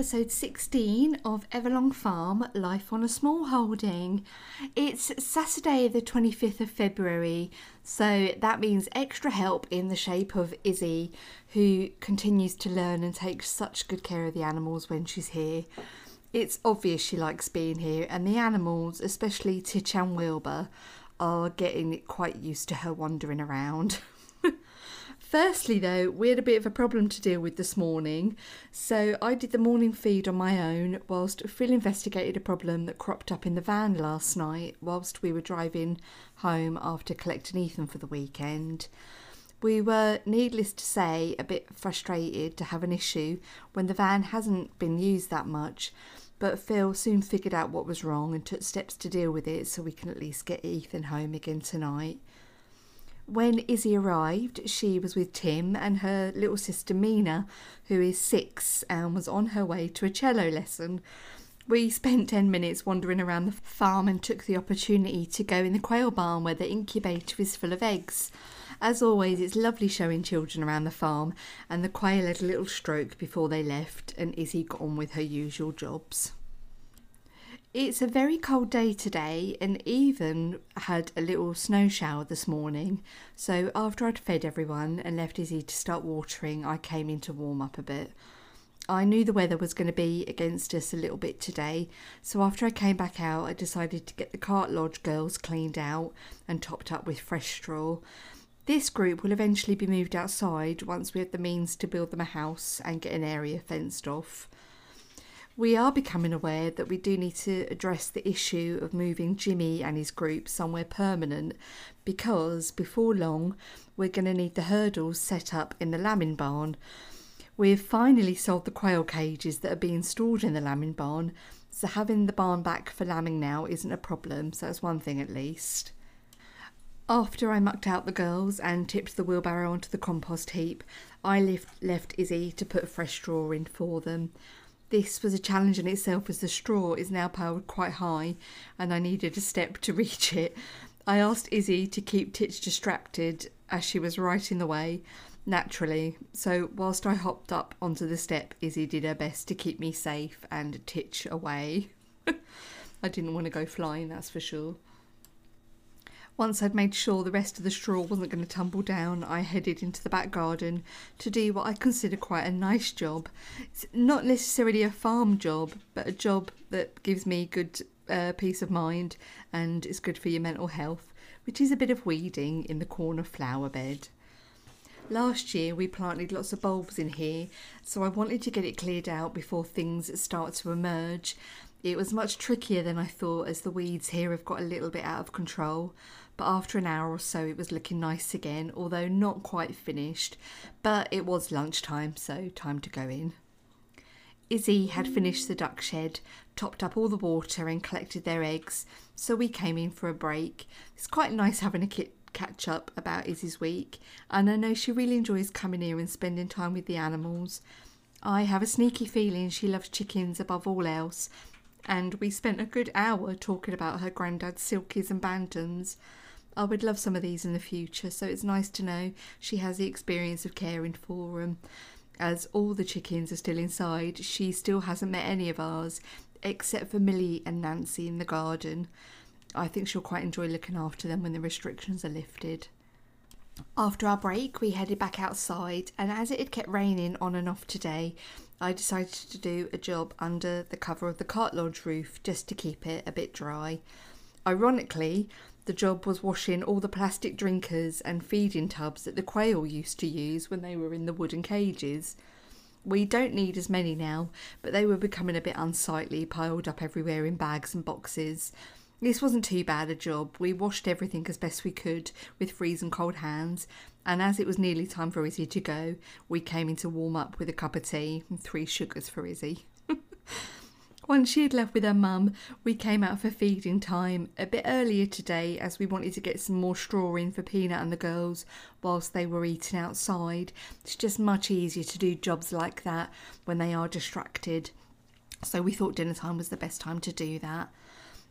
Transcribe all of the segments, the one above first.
episode 16 of Everlong Farm Life on a Small Holding. It's Saturday, the 25th of February, so that means extra help in the shape of Izzy, who continues to learn and take such good care of the animals when she's here. It's obvious she likes being here, and the animals, especially Titch and Wilbur, are getting quite used to her wandering around. Firstly, though, we had a bit of a problem to deal with this morning, so I did the morning feed on my own whilst Phil investigated a problem that cropped up in the van last night whilst we were driving home after collecting Ethan for the weekend. We were, needless to say, a bit frustrated to have an issue when the van hasn't been used that much, but Phil soon figured out what was wrong and took steps to deal with it so we can at least get Ethan home again tonight. When Izzy arrived, she was with Tim and her little sister Mina, who is six and was on her way to a cello lesson. We spent 10 minutes wandering around the farm and took the opportunity to go in the quail barn where the incubator is full of eggs. As always, it's lovely showing children around the farm, and the quail had a little stroke before they left, and Izzy got on with her usual jobs. It's a very cold day today and even had a little snow shower this morning. So after I'd fed everyone and left Izzy to start watering, I came in to warm up a bit. I knew the weather was going to be against us a little bit today, so after I came back out, I decided to get the cart lodge girls cleaned out and topped up with fresh straw. This group will eventually be moved outside once we have the means to build them a house and get an area fenced off we are becoming aware that we do need to address the issue of moving Jimmy and his group somewhere permanent because before long we're going to need the hurdles set up in the lambing barn. We have finally sold the quail cages that are being stored in the lambing barn, so having the barn back for lambing now isn't a problem, so that's one thing at least. After I mucked out the girls and tipped the wheelbarrow onto the compost heap, I left, left Izzy to put a fresh straw in for them. This was a challenge in itself as the straw is now powered quite high and I needed a step to reach it. I asked Izzy to keep Titch distracted as she was right in the way, naturally. So, whilst I hopped up onto the step, Izzy did her best to keep me safe and Titch away. I didn't want to go flying, that's for sure. Once I'd made sure the rest of the straw wasn't going to tumble down, I headed into the back garden to do what I consider quite a nice job. It's not necessarily a farm job, but a job that gives me good uh, peace of mind and is good for your mental health, which is a bit of weeding in the corner flower bed. Last year we planted lots of bulbs in here, so I wanted to get it cleared out before things start to emerge. It was much trickier than I thought as the weeds here have got a little bit out of control but after an hour or so it was looking nice again, although not quite finished. But it was lunchtime, so time to go in. Izzy had finished the duck shed, topped up all the water, and collected their eggs, so we came in for a break. It's quite nice having a kit catch up about Izzy's week, and I know she really enjoys coming here and spending time with the animals. I have a sneaky feeling she loves chickens above all else, and we spent a good hour talking about her granddad's silkies and bantams. I would love some of these in the future, so it's nice to know she has the experience of caring for them. As all the chickens are still inside, she still hasn't met any of ours, except for Millie and Nancy in the garden. I think she'll quite enjoy looking after them when the restrictions are lifted. After our break, we headed back outside, and as it had kept raining on and off today, I decided to do a job under the cover of the cart lodge roof just to keep it a bit dry. Ironically, the job was washing all the plastic drinkers and feeding tubs that the quail used to use when they were in the wooden cages. We don't need as many now, but they were becoming a bit unsightly, piled up everywhere in bags and boxes. This wasn't too bad a job. We washed everything as best we could with freezing cold hands, and as it was nearly time for Izzy to go, we came in to warm up with a cup of tea and three sugars for Izzy. Once she had left with her mum, we came out for feeding time a bit earlier today as we wanted to get some more straw in for Peanut and the girls whilst they were eating outside. It's just much easier to do jobs like that when they are distracted. So we thought dinner time was the best time to do that.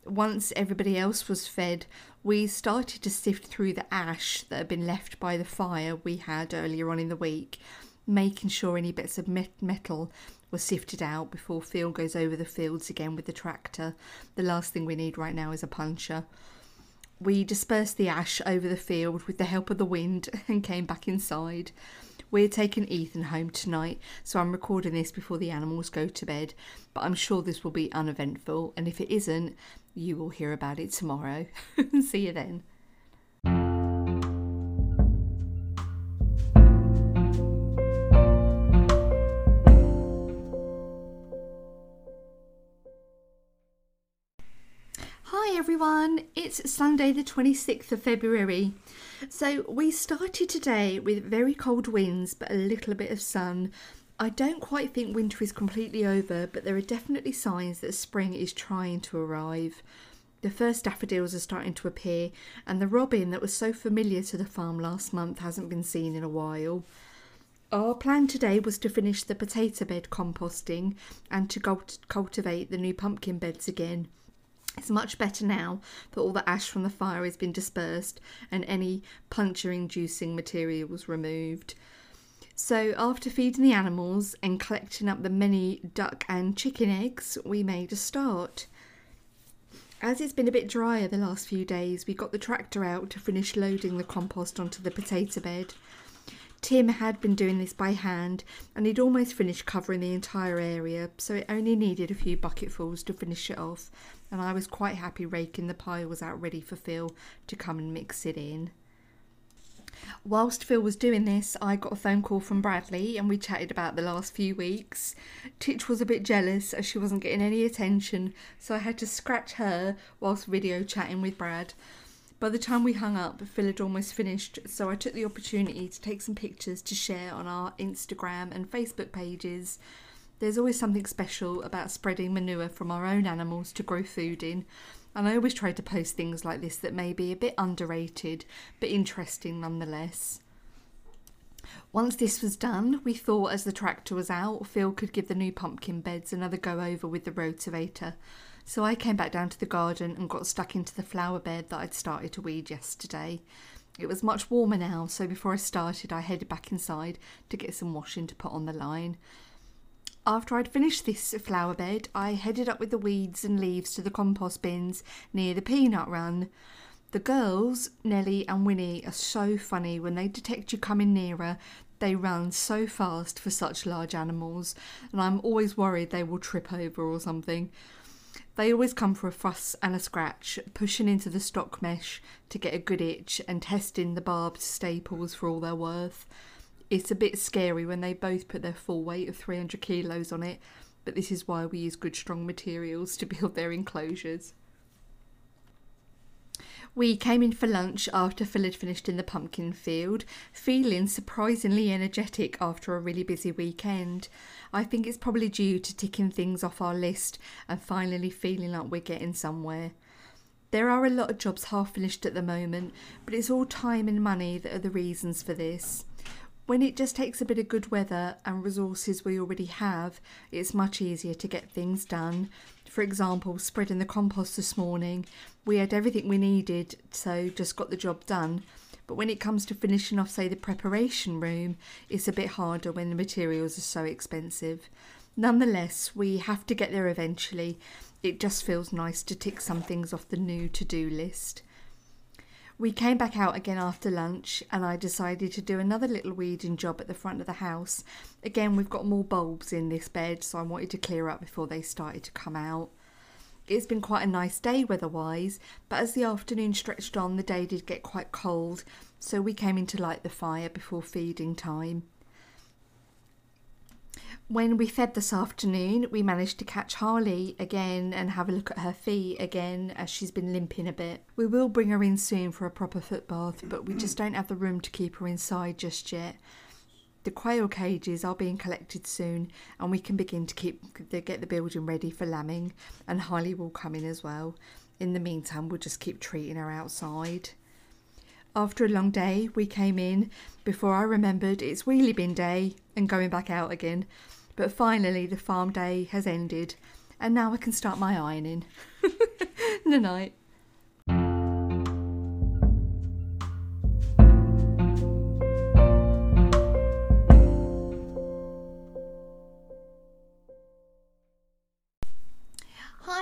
Once everybody else was fed, we started to sift through the ash that had been left by the fire we had earlier on in the week making sure any bits of metal were sifted out before Phil goes over the fields again with the tractor. The last thing we need right now is a puncher. We dispersed the ash over the field with the help of the wind and came back inside. We're taking Ethan home tonight, so I'm recording this before the animals go to bed, but I'm sure this will be uneventful, and if it isn't, you will hear about it tomorrow. See you then. It's Sunday the 26th of February. So we started today with very cold winds but a little bit of sun. I don't quite think winter is completely over, but there are definitely signs that spring is trying to arrive. The first daffodils are starting to appear, and the robin that was so familiar to the farm last month hasn't been seen in a while. Our plan today was to finish the potato bed composting and to cultivate the new pumpkin beds again. It's much better now that all the ash from the fire has been dispersed and any puncture inducing material was removed. So, after feeding the animals and collecting up the many duck and chicken eggs, we made a start. As it's been a bit drier the last few days, we got the tractor out to finish loading the compost onto the potato bed. Tim had been doing this by hand and he'd almost finished covering the entire area, so it only needed a few bucketfuls to finish it off and I was quite happy raking the piles out ready for Phil to come and mix it in. Whilst Phil was doing this, I got a phone call from Bradley and we chatted about the last few weeks. Titch was a bit jealous as she wasn't getting any attention, so I had to scratch her whilst video chatting with Brad. By the time we hung up, Phil had almost finished, so I took the opportunity to take some pictures to share on our Instagram and Facebook pages. There's always something special about spreading manure from our own animals to grow food in, and I always try to post things like this that may be a bit underrated but interesting nonetheless. Once this was done, we thought as the tractor was out, Phil could give the new pumpkin beds another go over with the rotavator. So I came back down to the garden and got stuck into the flower bed that I'd started to weed yesterday. It was much warmer now, so before I started, I headed back inside to get some washing to put on the line. After I'd finished this flower bed, I headed up with the weeds and leaves to the compost bins near the peanut run. The girls, Nellie and Winnie, are so funny. When they detect you coming nearer, they run so fast for such large animals, and I'm always worried they will trip over or something. They always come for a fuss and a scratch, pushing into the stock mesh to get a good itch and testing the barbed staples for all they're worth it's a bit scary when they both put their full weight of 300 kilos on it, but this is why we use good strong materials to build their enclosures. We came in for lunch after Phil had finished in the pumpkin field, feeling surprisingly energetic after a really busy weekend. I think it's probably due to ticking things off our list and finally feeling like we're getting somewhere. There are a lot of jobs half finished at the moment, but it's all time and money that are the reasons for this. When it just takes a bit of good weather and resources we already have, it's much easier to get things done. For example, spreading the compost this morning, we had everything we needed, so just got the job done. But when it comes to finishing off, say, the preparation room, it's a bit harder when the materials are so expensive. Nonetheless, we have to get there eventually. It just feels nice to tick some things off the new to do list. We came back out again after lunch and I decided to do another little weeding job at the front of the house. Again, we've got more bulbs in this bed, so I wanted to clear up before they started to come out. It's been quite a nice day weather-wise, but as the afternoon stretched on, the day did get quite cold, so we came in to light the fire before feeding time. When we fed this afternoon, we managed to catch Harley again and have a look at her feet again as she's been limping a bit. We will bring her in soon for a proper foot bath, but we just don't have the room to keep her inside just yet. The quail cages are being collected soon, and we can begin to keep get the building ready for lambing, and Harley will come in as well. In the meantime, we'll just keep treating her outside. After a long day, we came in before I remembered it's wheelie bin day and going back out again. But finally, the farm day has ended, and now I can start my ironing. the night.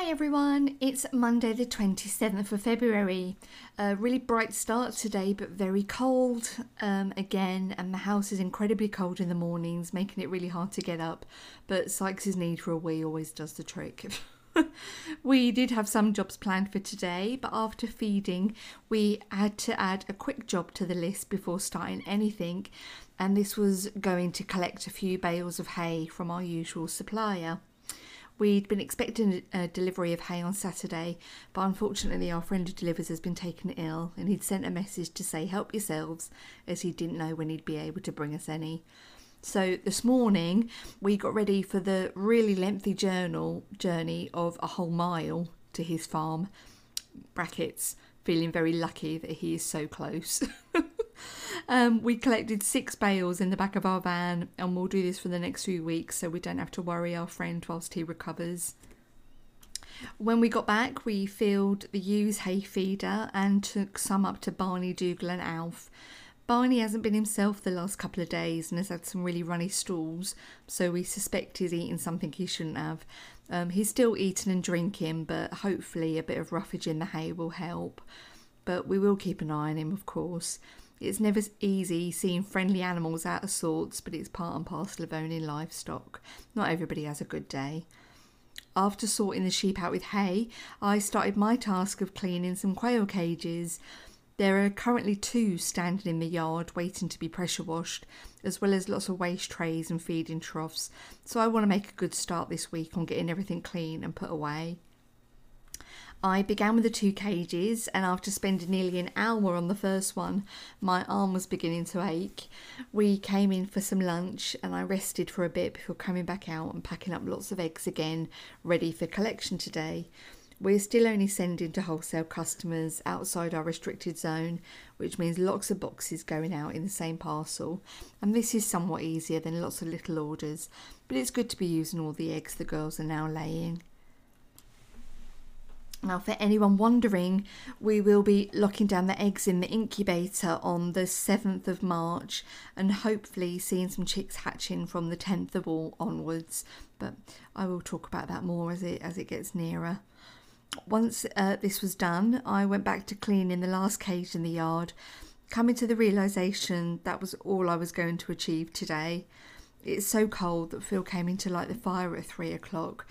Everyone, it's Monday the 27th of February. A really bright start today, but very cold um, again, and the house is incredibly cold in the mornings, making it really hard to get up. But Sykes' need for a wee always does the trick. we did have some jobs planned for today, but after feeding, we had to add a quick job to the list before starting anything, and this was going to collect a few bales of hay from our usual supplier. We'd been expecting a delivery of hay on Saturday, but unfortunately, our friend who delivers has been taken ill, and he'd sent a message to say, Help yourselves, as he didn't know when he'd be able to bring us any. So this morning, we got ready for the really lengthy journal journey of a whole mile to his farm. Brackets, feeling very lucky that he is so close. Um, we collected six bales in the back of our van, and we'll do this for the next few weeks so we don't have to worry our friend whilst he recovers. When we got back, we filled the ewes hay feeder and took some up to Barney, Dougal, and Alf. Barney hasn't been himself the last couple of days and has had some really runny stools, so we suspect he's eaten something he shouldn't have. Um, he's still eating and drinking, but hopefully a bit of roughage in the hay will help. But we will keep an eye on him, of course. It's never easy seeing friendly animals out of sorts, but it's part and parcel of owning livestock. Not everybody has a good day. After sorting the sheep out with hay, I started my task of cleaning some quail cages. There are currently two standing in the yard waiting to be pressure washed, as well as lots of waste trays and feeding troughs. So I want to make a good start this week on getting everything clean and put away. I began with the two cages, and after spending nearly an hour on the first one, my arm was beginning to ache. We came in for some lunch, and I rested for a bit before coming back out and packing up lots of eggs again, ready for collection today. We're still only sending to wholesale customers outside our restricted zone, which means lots of boxes going out in the same parcel. And this is somewhat easier than lots of little orders, but it's good to be using all the eggs the girls are now laying. Now, for anyone wondering, we will be locking down the eggs in the incubator on the 7th of March and hopefully seeing some chicks hatching from the 10th of all onwards. But I will talk about that more as it as it gets nearer. Once uh, this was done, I went back to cleaning the last cage in the yard, coming to the realization that was all I was going to achieve today. It's so cold that Phil came in to light the fire at three o'clock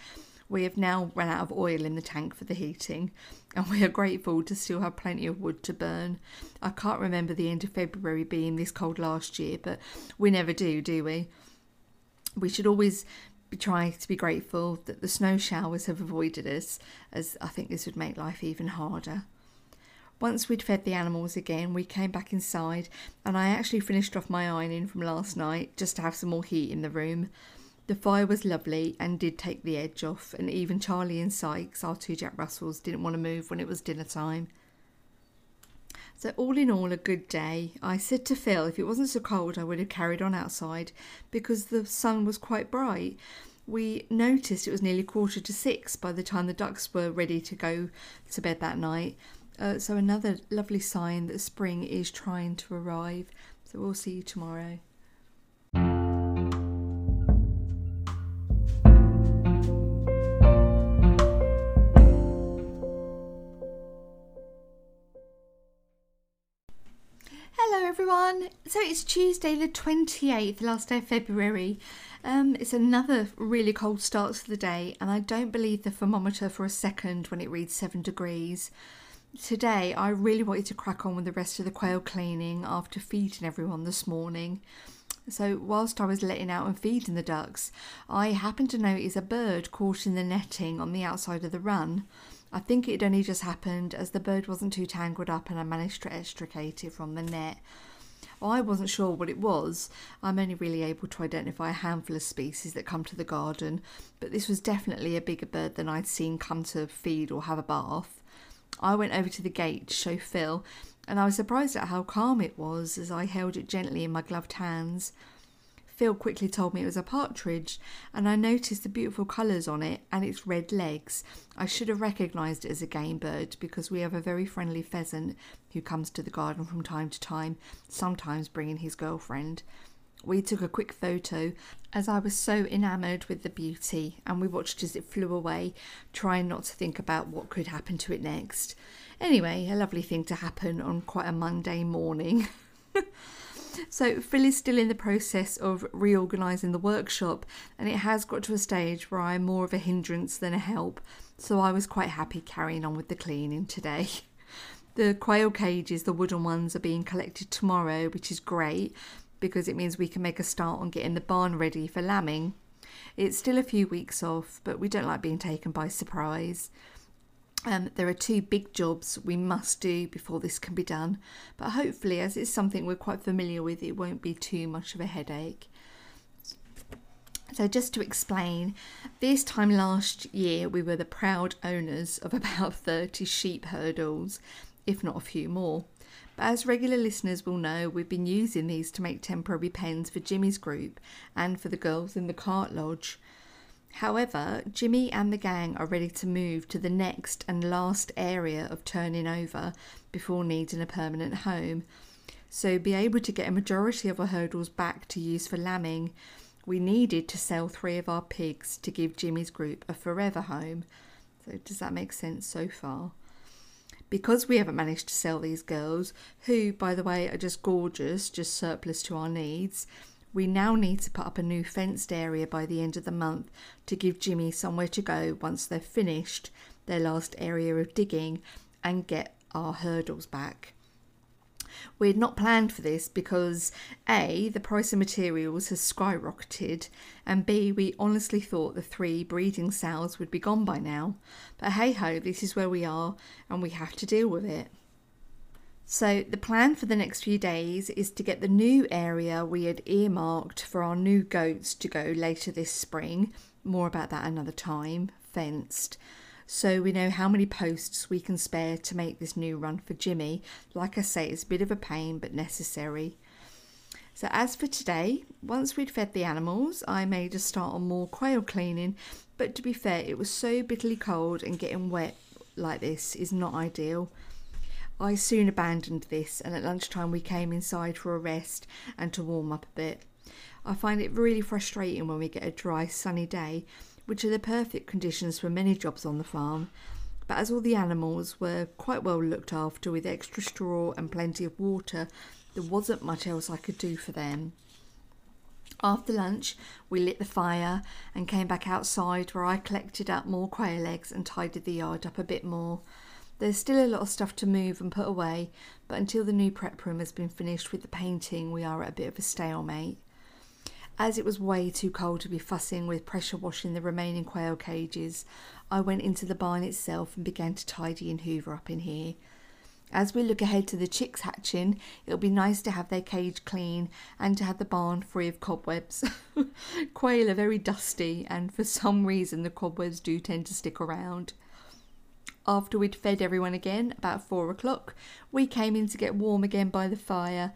we have now run out of oil in the tank for the heating, and we are grateful to still have plenty of wood to burn. I can't remember the end of February being this cold last year, but we never do, do we? We should always be trying to be grateful that the snow showers have avoided us, as I think this would make life even harder. Once we'd fed the animals again, we came back inside, and I actually finished off my ironing from last night just to have some more heat in the room. The fire was lovely and did take the edge off, and even Charlie and Sykes, our two Jack Russells, didn't want to move when it was dinner time. So, all in all, a good day. I said to Phil if it wasn't so cold, I would have carried on outside because the sun was quite bright. We noticed it was nearly quarter to six by the time the ducks were ready to go to bed that night. Uh, so, another lovely sign that spring is trying to arrive. So, we'll see you tomorrow. Everyone. So it's Tuesday, the 28th, last day of February. Um, it's another really cold start to the day, and I don't believe the thermometer for a second when it reads 7 degrees. Today, I really wanted to crack on with the rest of the quail cleaning after feeding everyone this morning. So, whilst I was letting out and feeding the ducks, I happened to notice a bird caught in the netting on the outside of the run. I think it only just happened as the bird wasn't too tangled up and I managed to extricate it from the net. Oh, I wasn't sure what it was. I'm only really able to identify a handful of species that come to the garden, but this was definitely a bigger bird than I'd seen come to feed or have a bath. I went over to the gate to show Phil, and I was surprised at how calm it was as I held it gently in my gloved hands. Phil quickly told me it was a partridge, and I noticed the beautiful colours on it and its red legs. I should have recognised it as a game bird because we have a very friendly pheasant who comes to the garden from time to time, sometimes bringing his girlfriend. We took a quick photo as I was so enamoured with the beauty, and we watched as it flew away, trying not to think about what could happen to it next. Anyway, a lovely thing to happen on quite a Monday morning. so, Phil is still in the process of reorganising the workshop, and it has got to a stage where I'm more of a hindrance than a help, so I was quite happy carrying on with the cleaning today. The quail cages, the wooden ones, are being collected tomorrow, which is great because it means we can make a start on getting the barn ready for lambing. It's still a few weeks off, but we don't like being taken by surprise. Um, there are two big jobs we must do before this can be done, but hopefully, as it's something we're quite familiar with, it won't be too much of a headache. So, just to explain, this time last year we were the proud owners of about 30 sheep hurdles, if not a few more. But as regular listeners will know, we've been using these to make temporary pens for Jimmy's group and for the girls in the cart lodge. However, Jimmy and the gang are ready to move to the next and last area of turning over before needing a permanent home. So, be able to get a majority of our hurdles back to use for lambing, we needed to sell three of our pigs to give Jimmy's group a forever home. So, does that make sense so far? because we haven't managed to sell these girls, who, by the way, are just gorgeous, just surplus to our needs, we now need to put up a new fenced area by the end of the month to give Jimmy somewhere to go once they've finished their last area of digging and get our hurdles back. We had not planned for this because A, the price of materials has skyrocketed, and B, we honestly thought the three breeding sows would be gone by now. But hey ho, this is where we are, and we have to deal with it. So, the plan for the next few days is to get the new area we had earmarked for our new goats to go later this spring. More about that another time, fenced so we know how many posts we can spare to make this new run for Jimmy. Like I say, it's a bit of a pain but necessary. So, as for today, once we'd fed the animals, I made a start on more quail cleaning. But to be fair, it was so bitterly cold and getting wet like this is not ideal. I soon abandoned this, and at lunchtime we came inside for a rest and to warm up a bit. I find it really frustrating when we get a dry, sunny day which are the perfect conditions for many jobs on the farm. But as all the animals were quite well looked after with extra straw and plenty of water, there wasn't much else I could do for them. After lunch, we lit the fire and came back outside where I collected up more quail eggs and tidied the yard up a bit more. There's still a lot of stuff to move and put away, but until the new prep room has been finished with the painting, we are at a bit of a stalemate. As it was way too cold to be fussing with pressure washing the remaining quail cages, I went into the barn itself and began to tidy and hoover up in here. As we look ahead to the chicks hatching, it'll be nice to have their cage clean and to have the barn free of cobwebs. Quail are very dusty, and for some reason, the cobwebs do tend to stick around. After we'd fed everyone again, about four o'clock, we came in to get warm again by the fire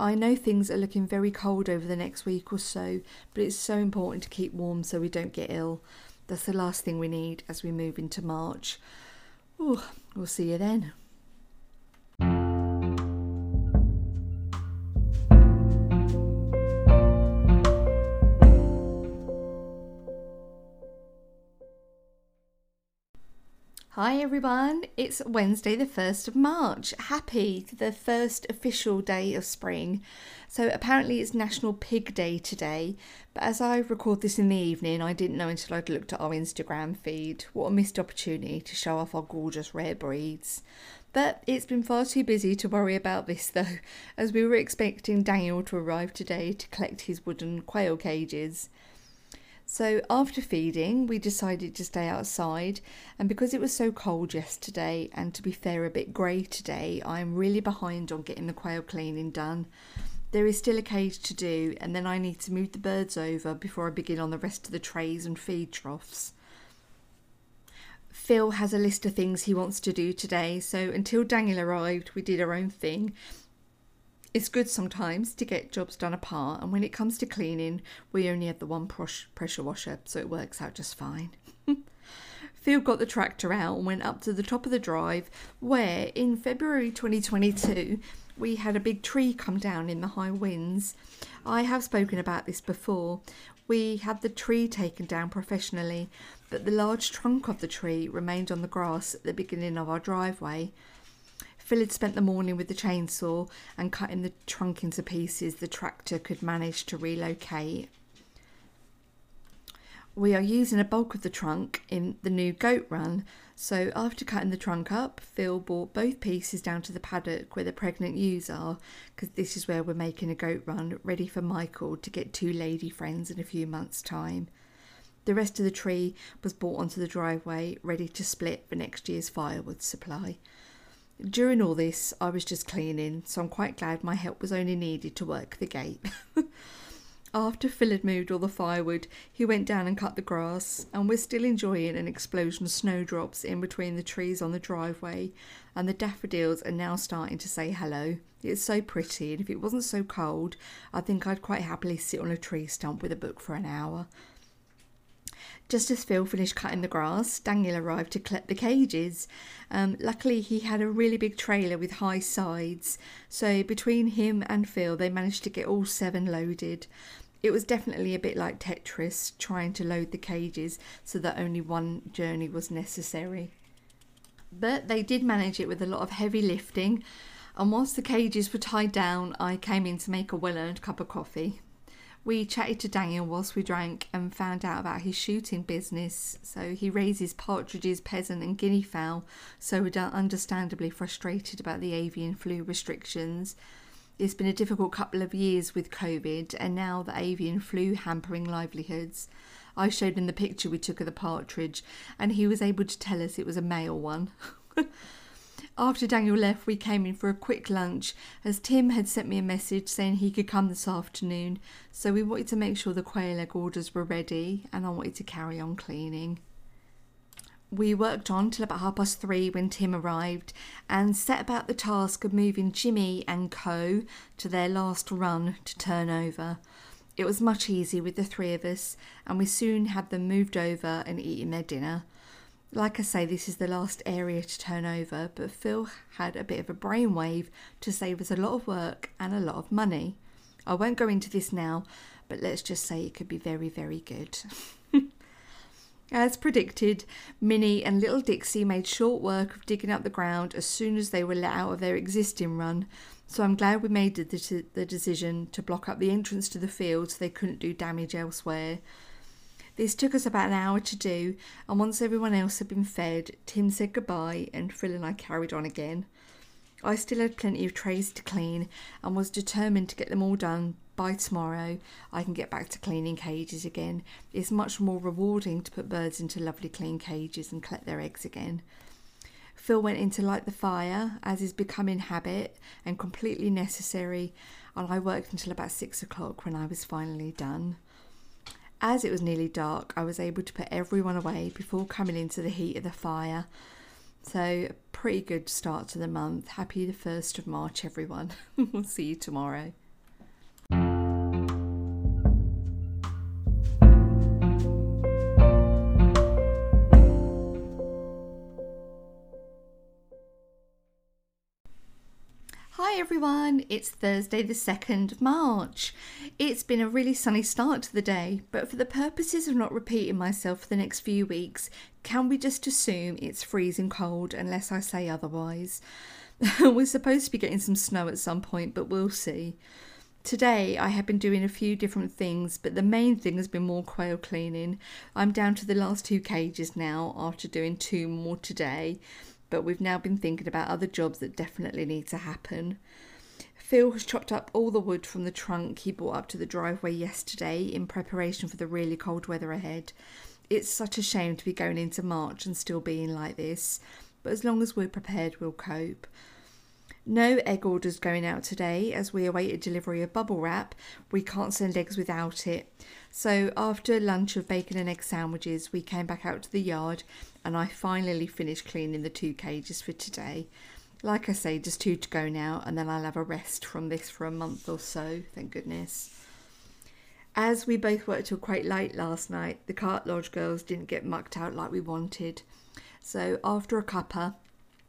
I know things are looking very cold over the next week or so, but it's so important to keep warm so we don't get ill. That's the last thing we need as we move into March. Ooh, we'll see you then. Hi everyone, it's Wednesday, the 1st of March. Happy the first official day of spring. So, apparently, it's National Pig Day today, but as I record this in the evening, I didn't know until I'd looked at our Instagram feed. What a missed opportunity to show off our gorgeous rare breeds. But it's been far too busy to worry about this though, as we were expecting Daniel to arrive today to collect his wooden quail cages. So, after feeding, we decided to stay outside, and because it was so cold yesterday, and to be fair, a bit grey today, I'm really behind on getting the quail cleaning done. There is still a cage to do, and then I need to move the birds over before I begin on the rest of the trays and feed troughs. Phil has a list of things he wants to do today, so until Daniel arrived, we did our own thing it's good sometimes to get jobs done apart, and when it comes to cleaning, we only have the one pressure washer, so it works out just fine. Phil got the tractor out and went up to the top of the drive, where in February 2022 we had a big tree come down in the high winds. I have spoken about this before. We had the tree taken down professionally, but the large trunk of the tree remained on the grass at the beginning of our driveway. Phil had spent the morning with the chainsaw and cutting the trunk into pieces the tractor could manage to relocate. We are using a bulk of the trunk in the new goat run, so after cutting the trunk up, Phil brought both pieces down to the paddock where the pregnant ewes are, because this is where we're making a goat run ready for Michael to get two lady friends in a few months' time. The rest of the tree was brought onto the driveway, ready to split for next year's firewood supply. During all this, I was just cleaning, so I'm quite glad my help was only needed to work the gate. After Phil had moved all the firewood, he went down and cut the grass, and we're still enjoying an explosion of snowdrops in between the trees on the driveway, and the daffodils are now starting to say hello. It's so pretty, and if it wasn't so cold, I think I'd quite happily sit on a tree stump with a book for an hour. Just as Phil finished cutting the grass, Daniel arrived to collect the cages. Um, luckily, he had a really big trailer with high sides, so between him and Phil, they managed to get all seven loaded. It was definitely a bit like Tetris, trying to load the cages so that only one journey was necessary. But they did manage it with a lot of heavy lifting, and whilst the cages were tied down, I came in to make a well earned cup of coffee we chatted to Daniel whilst we drank and found out about his shooting business. So he raises partridges, pheasant, and guinea fowl, so we're understandably frustrated about the avian flu restrictions. It's been a difficult couple of years with COVID and now the avian flu hampering livelihoods. I showed him the picture we took of the partridge and he was able to tell us it was a male one. After Daniel left, we came in for a quick lunch as Tim had sent me a message saying he could come this afternoon. So we wanted to make sure the quail egg orders were ready and I wanted to carry on cleaning. We worked on till about half past three when Tim arrived and set about the task of moving Jimmy and Co. to their last run to turn over. It was much easier with the three of us, and we soon had them moved over and eating their dinner. Like I say, this is the last area to turn over, but Phil had a bit of a brainwave to save us a lot of work and a lot of money. I won't go into this now, but let's just say it could be very, very good. As predicted, Minnie and little Dixie made short work of digging up the ground as soon as they were let out of their existing run, so I'm glad we made the, the decision to block up the entrance to the field so they couldn't do damage elsewhere. This took us about an hour to do, and once everyone else had been fed, Tim said goodbye and Phil and I carried on again. I still had plenty of trays to clean and was determined to get them all done by tomorrow. I can get back to cleaning cages again. It's much more rewarding to put birds into lovely clean cages and collect their eggs again. Phil went in to light the fire, as is becoming habit and completely necessary, and I worked until about six o'clock when I was finally done. As it was nearly dark, I was able to put everyone away before coming into the heat of the fire. So, a pretty good start to the month. Happy the 1st of March, everyone. we'll see you tomorrow. Everyone, it's Thursday, the 2nd of March. It's been a really sunny start to the day, but for the purposes of not repeating myself for the next few weeks, can we just assume it's freezing cold unless I say otherwise? We're supposed to be getting some snow at some point, but we'll see. Today, I have been doing a few different things, but the main thing has been more quail cleaning. I'm down to the last two cages now after doing two more today, but we've now been thinking about other jobs that definitely need to happen. Phil has chopped up all the wood from the trunk he brought up to the driveway yesterday in preparation for the really cold weather ahead. It's such a shame to be going into March and still being like this, but as long as we're prepared, we'll cope. No egg orders going out today as we await a delivery of bubble wrap. We can't send eggs without it. So, after lunch of bacon and egg sandwiches, we came back out to the yard and I finally finished cleaning the two cages for today. Like I say, just two to go now, and then I'll have a rest from this for a month or so, thank goodness. As we both worked till quite late last night, the cart lodge girls didn't get mucked out like we wanted. So after a cuppa,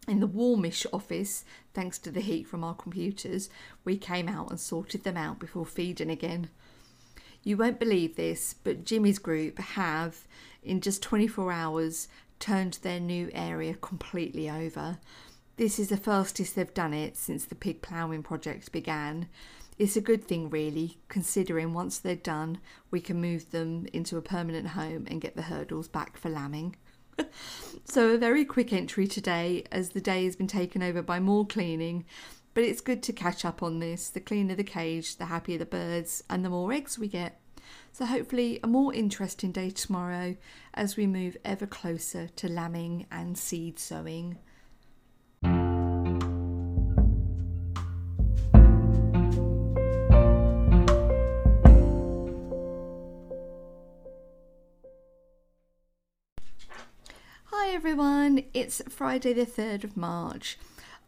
in the warmish office, thanks to the heat from our computers, we came out and sorted them out before feeding again. You won't believe this, but Jimmy's group have, in just 24 hours, turned their new area completely over. This is the fastest they've done it since the pig ploughing project began. It's a good thing, really, considering once they're done, we can move them into a permanent home and get the hurdles back for lambing. so, a very quick entry today as the day has been taken over by more cleaning. But it's good to catch up on this. The cleaner the cage, the happier the birds, and the more eggs we get. So, hopefully, a more interesting day tomorrow as we move ever closer to lambing and seed sowing. Everyone, it's Friday the 3rd of March.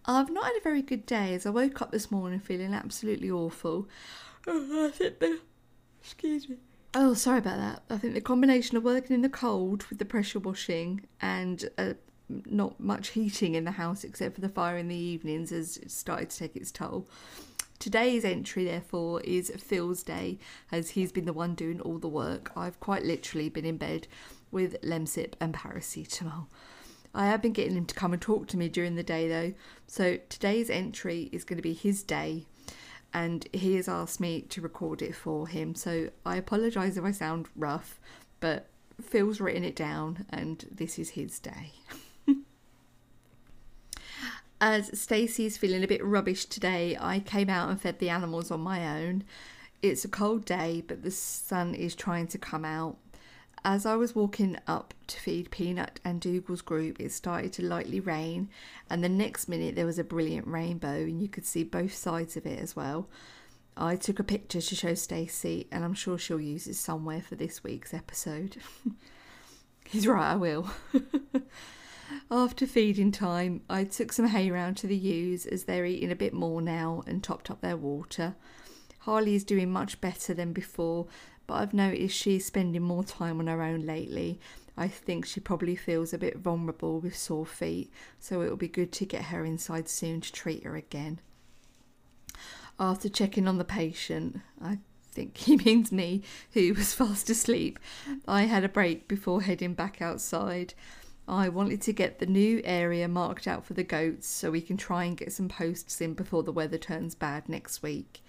I've not had a very good day as I woke up this morning feeling absolutely awful. Oh, I think the. Excuse me. Oh, sorry about that. I think the combination of working in the cold with the pressure washing and uh, not much heating in the house except for the fire in the evenings has started to take its toll. Today's entry, therefore, is Phil's day, as he's been the one doing all the work. I've quite literally been in bed with Lemsip and paracetamol. I have been getting him to come and talk to me during the day though, so today's entry is going to be his day and he has asked me to record it for him. So I apologise if I sound rough, but Phil's written it down and this is his day. As Stacey's feeling a bit rubbish today, I came out and fed the animals on my own. It's a cold day, but the sun is trying to come out. As I was walking up to feed Peanut and Dougal's group, it started to lightly rain, and the next minute there was a brilliant rainbow, and you could see both sides of it as well. I took a picture to show Stacey, and I'm sure she'll use it somewhere for this week's episode. He's right, I will. After feeding time, I took some hay round to the ewes as they're eating a bit more now and topped up their water. Harley is doing much better than before, but I've noticed she's spending more time on her own lately. I think she probably feels a bit vulnerable with sore feet, so it'll be good to get her inside soon to treat her again. After checking on the patient, I think he means me, who was fast asleep, I had a break before heading back outside. I wanted to get the new area marked out for the goats so we can try and get some posts in before the weather turns bad next week.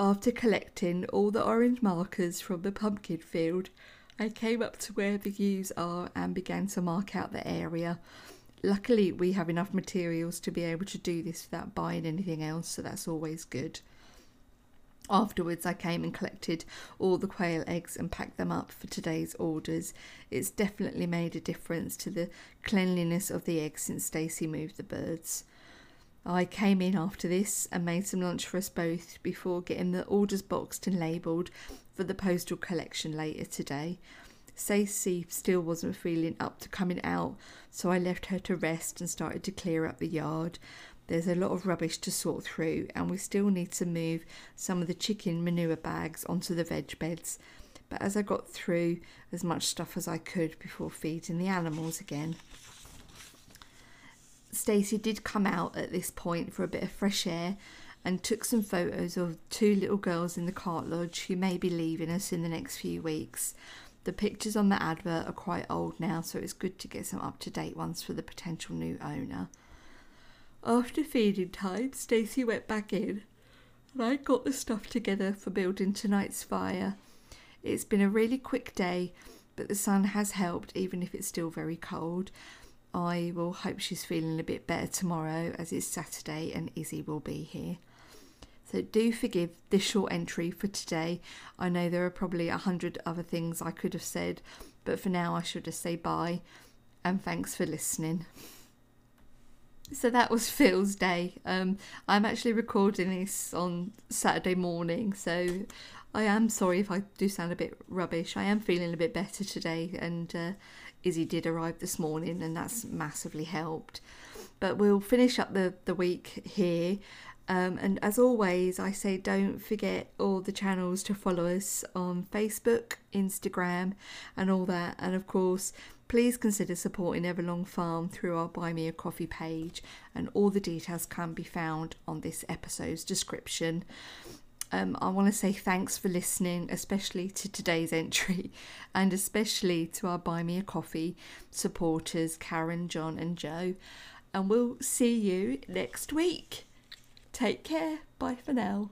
After collecting all the orange markers from the pumpkin field, I came up to where the ewes are and began to mark out the area. Luckily, we have enough materials to be able to do this without buying anything else, so that's always good. Afterwards, I came and collected all the quail eggs and packed them up for today's orders. It's definitely made a difference to the cleanliness of the eggs since Stacey moved the birds. I came in after this and made some lunch for us both before getting the orders boxed and labelled for the postal collection later today. Stacey still wasn't feeling up to coming out, so I left her to rest and started to clear up the yard. There's a lot of rubbish to sort through, and we still need to move some of the chicken manure bags onto the veg beds. But as I got through as much stuff as I could before feeding the animals again, Stacey did come out at this point for a bit of fresh air and took some photos of two little girls in the cart lodge who may be leaving us in the next few weeks. The pictures on the advert are quite old now, so it's good to get some up to date ones for the potential new owner. After feeding time, Stacey went back in and I got the stuff together for building tonight's fire. It's been a really quick day, but the sun has helped even if it's still very cold. I will hope she's feeling a bit better tomorrow as it's Saturday and Izzy will be here. So do forgive this short entry for today. I know there are probably a hundred other things I could have said, but for now I should just say bye and thanks for listening. So that was Phil's day. Um, I'm actually recording this on Saturday morning, so I am sorry if I do sound a bit rubbish. I am feeling a bit better today, and uh, Izzy did arrive this morning, and that's massively helped. But we'll finish up the, the week here. Um, and as always, I say don't forget all the channels to follow us on Facebook, Instagram, and all that. And of course, please consider supporting Everlong Farm through our Buy Me a Coffee page, and all the details can be found on this episode's description. Um, I want to say thanks for listening, especially to today's entry, and especially to our Buy Me a Coffee supporters, Karen, John, and Joe. And we'll see you next week. Take care. Bye for now.